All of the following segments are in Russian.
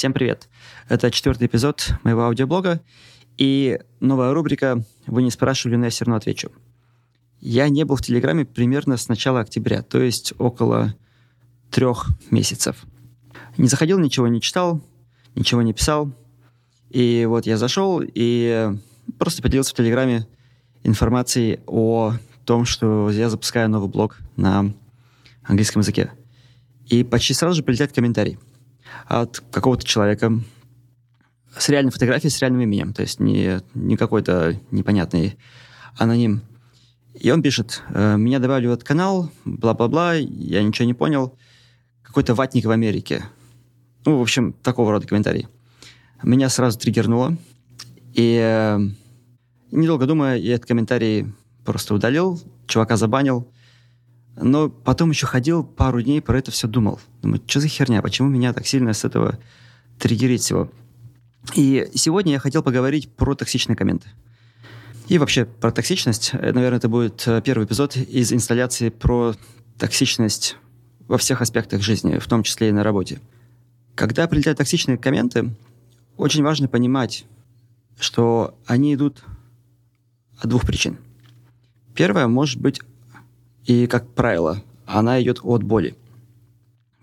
Всем привет! Это четвертый эпизод моего аудиоблога и новая рубрика «Вы не спрашивали, но я все равно отвечу». Я не был в Телеграме примерно с начала октября, то есть около трех месяцев. Не заходил, ничего не читал, ничего не писал. И вот я зашел и просто поделился в Телеграме информацией о том, что я запускаю новый блог на английском языке. И почти сразу же прилетает комментарий от какого-то человека с реальной фотографией, с реальным именем, то есть не, не какой-то непонятный аноним. И он пишет, «Э, меня добавили в этот канал, бла-бла-бла, я ничего не понял. Какой-то ватник в Америке. Ну, в общем, такого рода комментарий. Меня сразу триггернуло. И э, недолго думая, я этот комментарий просто удалил, чувака забанил. Но потом еще ходил пару дней, про это все думал. Думаю, что за херня, почему меня так сильно с этого триггерить всего? И сегодня я хотел поговорить про токсичные комменты. И вообще про токсичность. Э, наверное, это будет э, первый эпизод из инсталляции про токсичность во всех аспектах жизни, в том числе и на работе. Когда прилетают токсичные комменты, очень важно понимать, что они идут от двух причин. Первое может быть и, как правило, она идет от боли.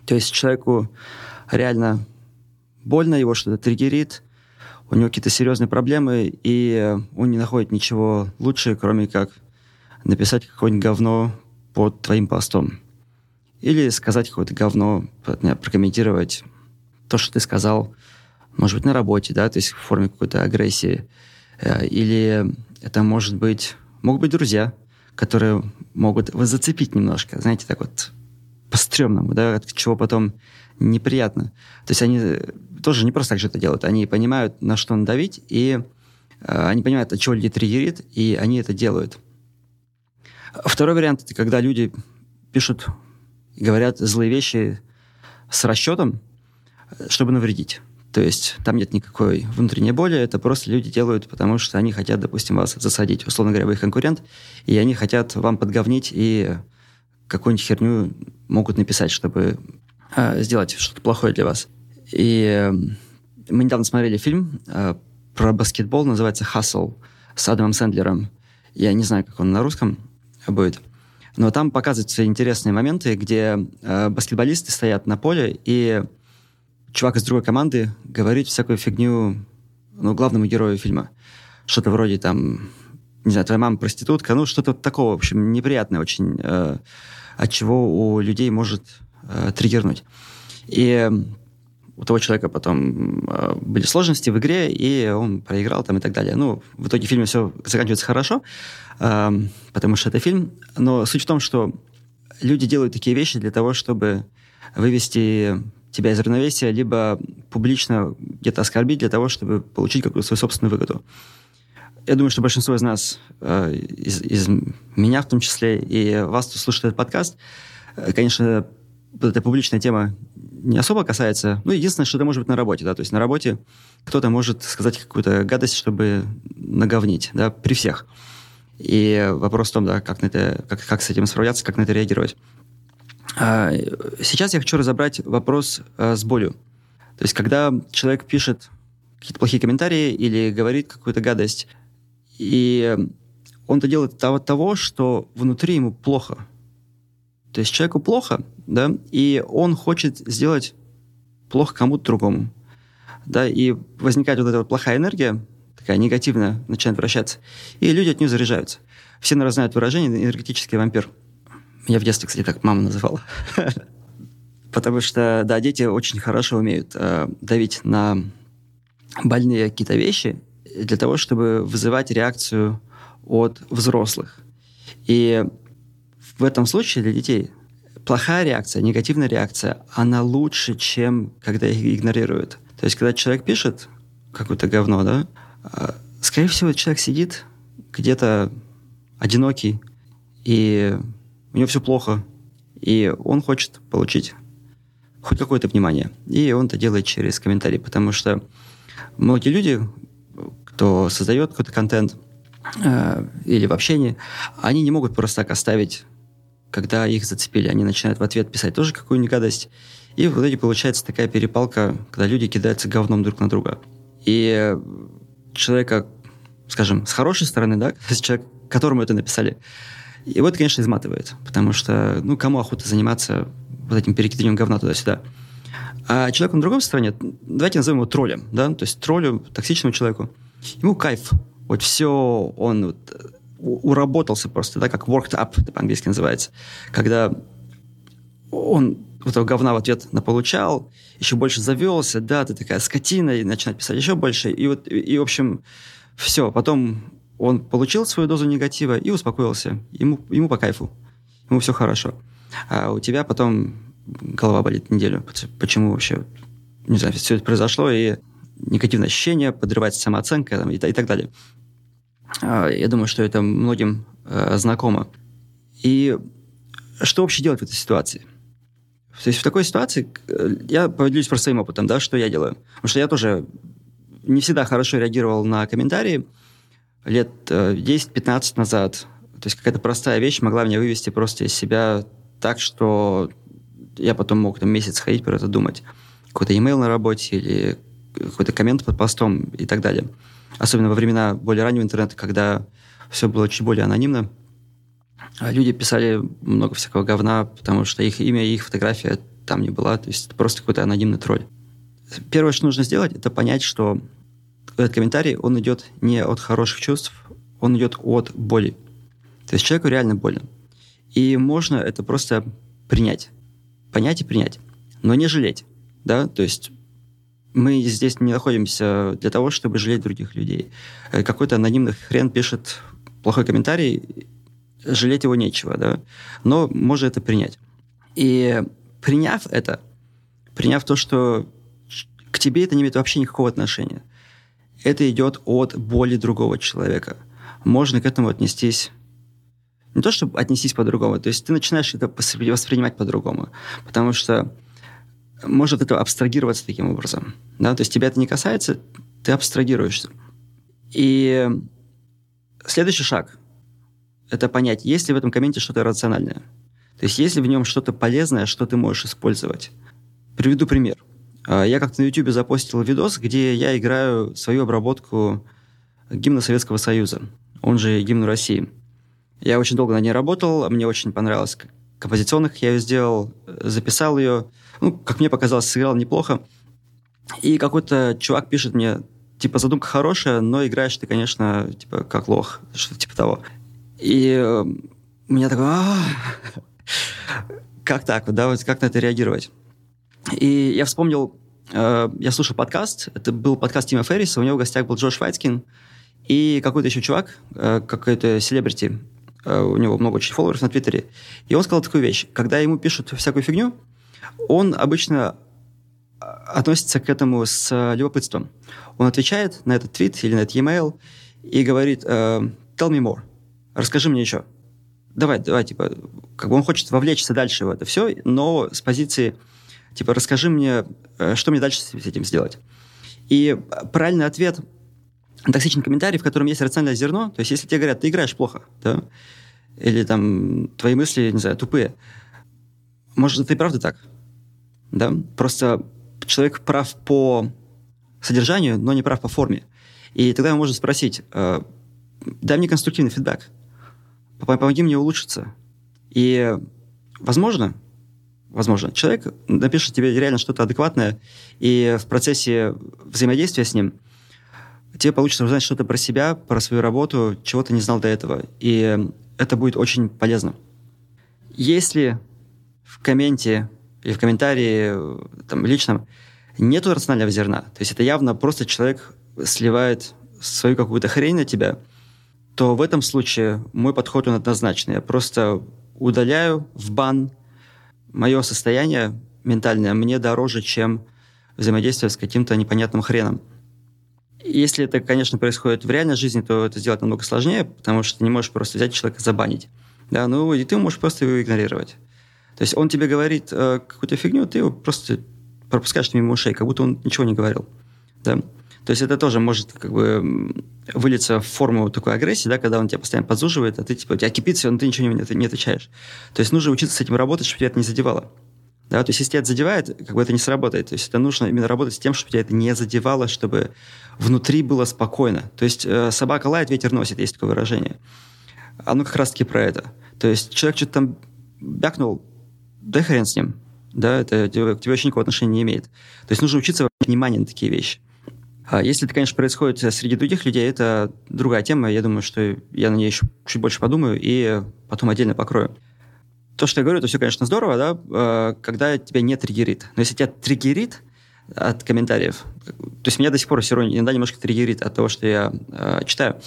То есть человеку реально больно, его что-то триггерит, у него какие-то серьезные проблемы, и он не находит ничего лучше, кроме как написать какое-нибудь говно под твоим постом. Или сказать какое-то говно, прокомментировать то, что ты сказал, может быть, на работе, да, то есть в форме какой-то агрессии. Э, или это может быть, могут быть друзья, которые могут вас зацепить немножко, знаете, так вот по-стрёмному, да, от чего потом неприятно. То есть они тоже не просто так же это делают, они понимают, на что надавить, и э, они понимают, от чего людей триггерит, и они это делают. Второй вариант – это когда люди пишут, говорят злые вещи с расчетом, чтобы навредить. То есть там нет никакой внутренней боли, это просто люди делают, потому что они хотят, допустим, вас засадить. Условно говоря, вы их конкурент, и они хотят вам подговнить и какую-нибудь херню могут написать, чтобы э, сделать что-то плохое для вас. И э, мы недавно смотрели фильм э, про баскетбол, называется «Хасл» с Адамом Сэндлером. Я не знаю, как он на русском будет. Но там показываются интересные моменты, где э, баскетболисты стоят на поле, и чувак из другой команды говорит всякую фигню ну, главному герою фильма. Что-то вроде там, не знаю, твоя мама проститутка, ну, что-то такого, в общем, неприятное очень, э, от чего у людей может э, триггернуть. И у того человека потом э, были сложности в игре, и он проиграл там и так далее. Ну, в итоге в фильме все заканчивается хорошо, э, потому что это фильм. Но суть в том, что люди делают такие вещи для того, чтобы вывести тебя из равновесия, либо публично где-то оскорбить для того, чтобы получить какую-то свою собственную выгоду. Я думаю, что большинство из нас, э, из, из меня в том числе, и вас, кто слушает этот подкаст, э, конечно, вот эта публичная тема не особо касается. Ну, единственное, что это может быть на работе, да, то есть на работе кто-то может сказать какую-то гадость, чтобы наговнить, да, при всех. И вопрос в том, да, как, на это, как, как с этим справляться, как на это реагировать. А, сейчас я хочу разобрать вопрос а, с болью. То есть, когда человек пишет какие-то плохие комментарии или говорит какую-то гадость, и он это делает от того, что внутри ему плохо. То есть человеку плохо, да, и он хочет сделать плохо кому-то другому. Да, и возникает вот эта вот плохая энергия, такая негативная, начинает вращаться, и люди от нее заряжаются. Все, наверное, знают выражение «энергетический вампир». Меня в детстве, кстати, так мама называла. Потому что, да, дети очень хорошо умеют э, давить на больные какие-то вещи для того, чтобы вызывать реакцию от взрослых. И в этом случае для детей плохая реакция, негативная реакция, она лучше, чем когда их игнорируют. То есть, когда человек пишет какое-то говно, да, э, скорее всего, человек сидит где-то одинокий, и у него все плохо, и он хочет получить хоть какое-то внимание. И он это делает через комментарии, потому что многие люди, кто создает какой-то контент э, или в общении, они не могут просто так оставить, когда их зацепили. Они начинают в ответ писать тоже какую-нибудь гадость. И в итоге получается такая перепалка, когда люди кидаются говном друг на друга. И человека, скажем, с хорошей стороны, да, человек, которому это написали, его это, конечно, изматывает, потому что, ну, кому охота заниматься вот этим перекидыванием говна туда-сюда. А человек на другой стороне, давайте назовем его троллем, да, то есть троллю, токсичному человеку, ему кайф, вот все, он вот, уработался просто, да, как worked up, это по-английски называется, когда он вот этого говна в ответ наполучал, еще больше завелся, да, ты такая скотина, и начинает писать еще больше, и вот, и, в общем, все, потом он получил свою дозу негатива и успокоился, ему, ему по кайфу, ему все хорошо. А у тебя потом голова болит неделю, почему вообще, не знаю, все это произошло, и негативное ощущение, подрывается самооценка там, и, и так далее. А, я думаю, что это многим э, знакомо. И что вообще делать в этой ситуации? То есть в такой ситуации э, я поделюсь просто своим опытом, да, что я делаю. Потому что я тоже не всегда хорошо реагировал на комментарии лет 10-15 э, назад. То есть какая-то простая вещь могла меня вывести просто из себя так, что я потом мог там месяц ходить про это думать. Какой-то имейл на работе или какой-то коммент под постом и так далее. Особенно во времена более раннего интернета, когда все было чуть более анонимно. А люди писали много всякого говна, потому что их имя и их фотография там не была. То есть это просто какой-то анонимный тролль. Первое, что нужно сделать, это понять, что этот комментарий, он идет не от хороших чувств, он идет от боли. То есть человеку реально больно. И можно это просто принять. Понять и принять. Но не жалеть. Да? То есть мы здесь не находимся для того, чтобы жалеть других людей. Э, какой-то анонимный хрен пишет плохой комментарий, жалеть его нечего, да, но можно это принять. И приняв это, приняв то, что к тебе это не имеет вообще никакого отношения, это идет от боли другого человека. Можно к этому отнестись не то, чтобы отнестись по-другому, то есть ты начинаешь это воспринимать по-другому, потому что может это абстрагироваться таким образом. Да? То есть тебя это не касается, ты абстрагируешься. И следующий шаг – это понять, есть ли в этом комменте что-то рациональное. То есть есть ли в нем что-то полезное, что ты можешь использовать. Приведу пример. А, я как-то на YouTube запостил видос, где я играю свою обработку гимна Советского Союза, он же гимн России. Я очень долго на ней работал, мне очень понравилось композиционных, я ее сделал, записал ее, ну, как мне показалось, сыграл неплохо. И какой-то чувак пишет мне, типа, задумка хорошая, но играешь ты, конечно, типа, как лох, что-то типа того. И э, меня такое, «А, как так, да, вот как на это реагировать? И я вспомнил, э, я слушал подкаст, это был подкаст Тима Ферриса, у него в гостях был Джош Вайткин и какой-то еще чувак, э, какой-то селебрити, у него много очень фолловеров на Твиттере, и он сказал такую вещь, когда ему пишут всякую фигню, он обычно а, относится к этому с э, любопытством. Он отвечает на этот твит или на этот e-mail и говорит э, «tell me more», «расскажи мне еще». Давай, давай, типа, как бы он хочет вовлечься дальше в это все, но с позиции, типа, расскажи мне, э, что мне дальше с этим сделать. И правильный ответ – токсичный комментарий, в котором есть рациональное зерно. То есть, если тебе говорят, ты играешь плохо, да, или там твои мысли, не знаю, тупые, может, это и правда так? Да? Просто человек прав по содержанию, но не прав по форме. И тогда он может спросить, э, дай мне конструктивный фидбэк, помоги мне улучшиться. И, возможно, возможно, человек напишет тебе реально что-то адекватное, и в процессе взаимодействия с ним тебе получится узнать что-то про себя, про свою работу, чего ты не знал до этого. И это будет очень полезно. Если в комменте или в комментарии там, личном нету рационального зерна, то есть это явно просто человек сливает свою какую-то хрень на тебя, то в этом случае мой подход он однозначный. Я просто удаляю в бан мое состояние ментальное мне дороже, чем взаимодействие с каким-то непонятным хреном. Если это, конечно, происходит в реальной жизни, то это сделать намного сложнее, потому что ты не можешь просто взять человека забанить. Да, ну и ты можешь просто его игнорировать. То есть он тебе говорит э, какую-то фигню, ты его просто пропускаешь мимо ушей, как будто он ничего не говорил. Да? То есть это тоже может как бы вылиться в форму такой агрессии, да, когда он тебя постоянно подзуживает, а ты типа, у тебя кипит все, но ты ничего не, не отвечаешь. То есть нужно учиться с этим работать, чтобы тебя это не задевало. Да, то есть если тебя это задевает, как бы это не сработает. То есть это нужно именно работать с тем, чтобы тебя это не задевало, чтобы внутри было спокойно. То есть э, собака лает, ветер носит, есть такое выражение. Оно как раз-таки про это. То есть человек что-то там бякнул, да хрен с ним. Да, это к тебе вообще никакого отношения не имеет. То есть нужно учиться внимание на такие вещи. А если это, конечно, происходит среди других людей, это другая тема. Я думаю, что я на ней еще чуть больше подумаю и потом отдельно покрою то, что я говорю, это все, конечно, здорово, да, э, когда тебя не триггерит. Но если тебя триггерит от комментариев, то есть меня до сих пор все равно иногда немножко триггерит от того, что я э, читаю,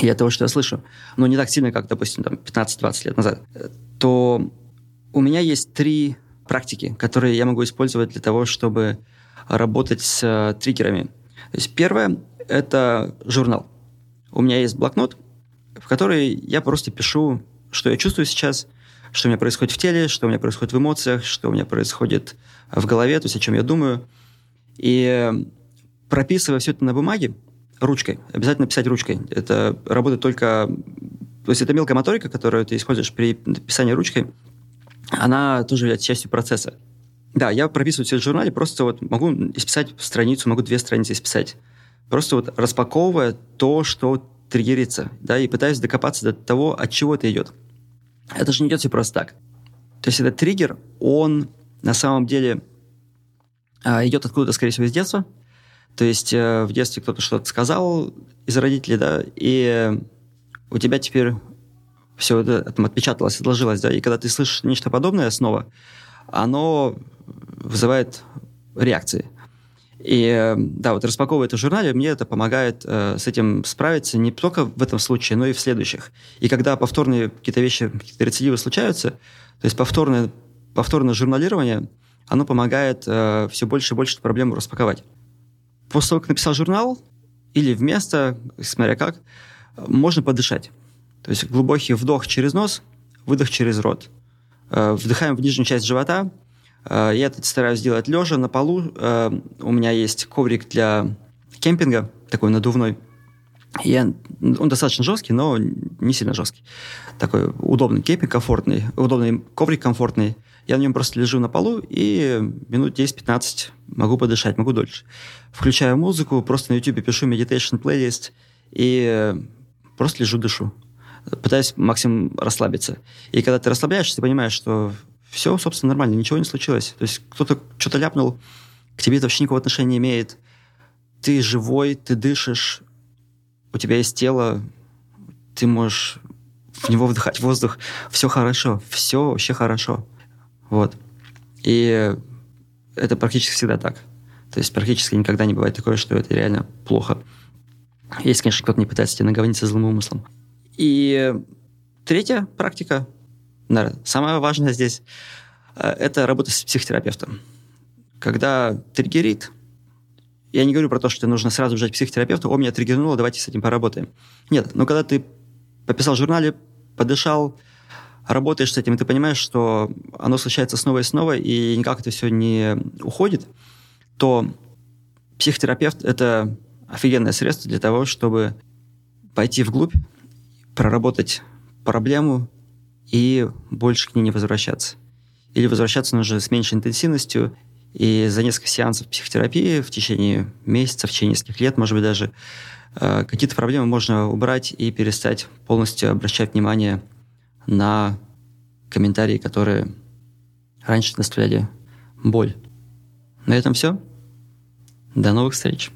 и от того, что я слышу, но не так сильно, как, допустим, там, 15-20 лет назад, то у меня есть три практики, которые я могу использовать для того, чтобы работать с э, триггерами. То есть первое – это журнал. У меня есть блокнот, в который я просто пишу, что я чувствую сейчас – что у меня происходит в теле, что у меня происходит в эмоциях, что у меня происходит в голове, то есть о чем я думаю. И прописывая все это на бумаге, ручкой, обязательно писать ручкой. Это работает только... То есть это мелкая моторика, которую ты используешь при писании ручкой, она тоже является частью процесса. Да, я прописываю все в журнале, просто вот могу исписать страницу, могу две страницы исписать. Просто вот распаковывая то, что триггерится, да, и пытаюсь докопаться до того, от чего это идет. Это же не идет все просто так. То есть этот триггер, он на самом деле а, идет откуда-то, скорее всего, из детства. То есть э, в детстве кто-то что-то сказал из родителей, да, и у тебя теперь все это там, отпечаталось, отложилось, да, и когда ты слышишь нечто подобное снова, оно вызывает реакции. И да, вот распаковывая это в журнале, мне это помогает э, с этим справиться не только в этом случае, но и в следующих. И когда повторные какие-то вещи, какие-то рецидивы случаются, то есть повторное, повторное журналирование, оно помогает э, все больше и больше эту проблему распаковать. После того, как написал журнал, или вместо, смотря как, можно подышать. То есть глубокий вдох через нос, выдох через рот. Э, вдыхаем в нижнюю часть живота – Э, я это стараюсь делать лежа на полу. Э, у меня есть коврик для кемпинга, такой надувной. Я, он достаточно жесткий, но не сильно жесткий. Такой удобный кемпинг, комфортный, удобный коврик комфортный. Я на нем просто лежу на полу и минут 10-15 могу подышать, могу дольше. Включаю музыку, просто на YouTube пишу meditation плейлист и просто лежу, дышу. Пытаюсь максимум расслабиться. И когда ты расслабляешься, ты понимаешь, что все, собственно, нормально, ничего не случилось. То есть кто-то что-то ляпнул, к тебе это вообще никакого отношения не имеет. Ты живой, ты дышишь, у тебя есть тело, ты можешь в него вдыхать воздух. Все хорошо, все вообще хорошо. Вот. И это практически всегда так. То есть практически никогда не бывает такое, что это реально плохо. Если, конечно, кто-то не пытается тебя наговорить со злым умыслом. И третья практика Наверное, самое важное здесь э, – это работа с психотерапевтом. Когда триггерит, я не говорю про то, что нужно сразу бежать к психотерапевту, о, меня триггернуло, давайте с этим поработаем. Нет, но когда ты пописал в журнале, подышал, работаешь с этим, и ты понимаешь, что оно случается снова и снова, и никак это все не уходит, то психотерапевт – это офигенное средство для того, чтобы пойти вглубь, проработать проблему, и больше к ней не возвращаться. Или возвращаться нужно с меньшей интенсивностью, и за несколько сеансов психотерапии в течение месяцев, в течение нескольких лет, может быть, даже э, какие-то проблемы можно убрать и перестать полностью обращать внимание на комментарии, которые раньше доставляли боль. На этом все. До новых встреч.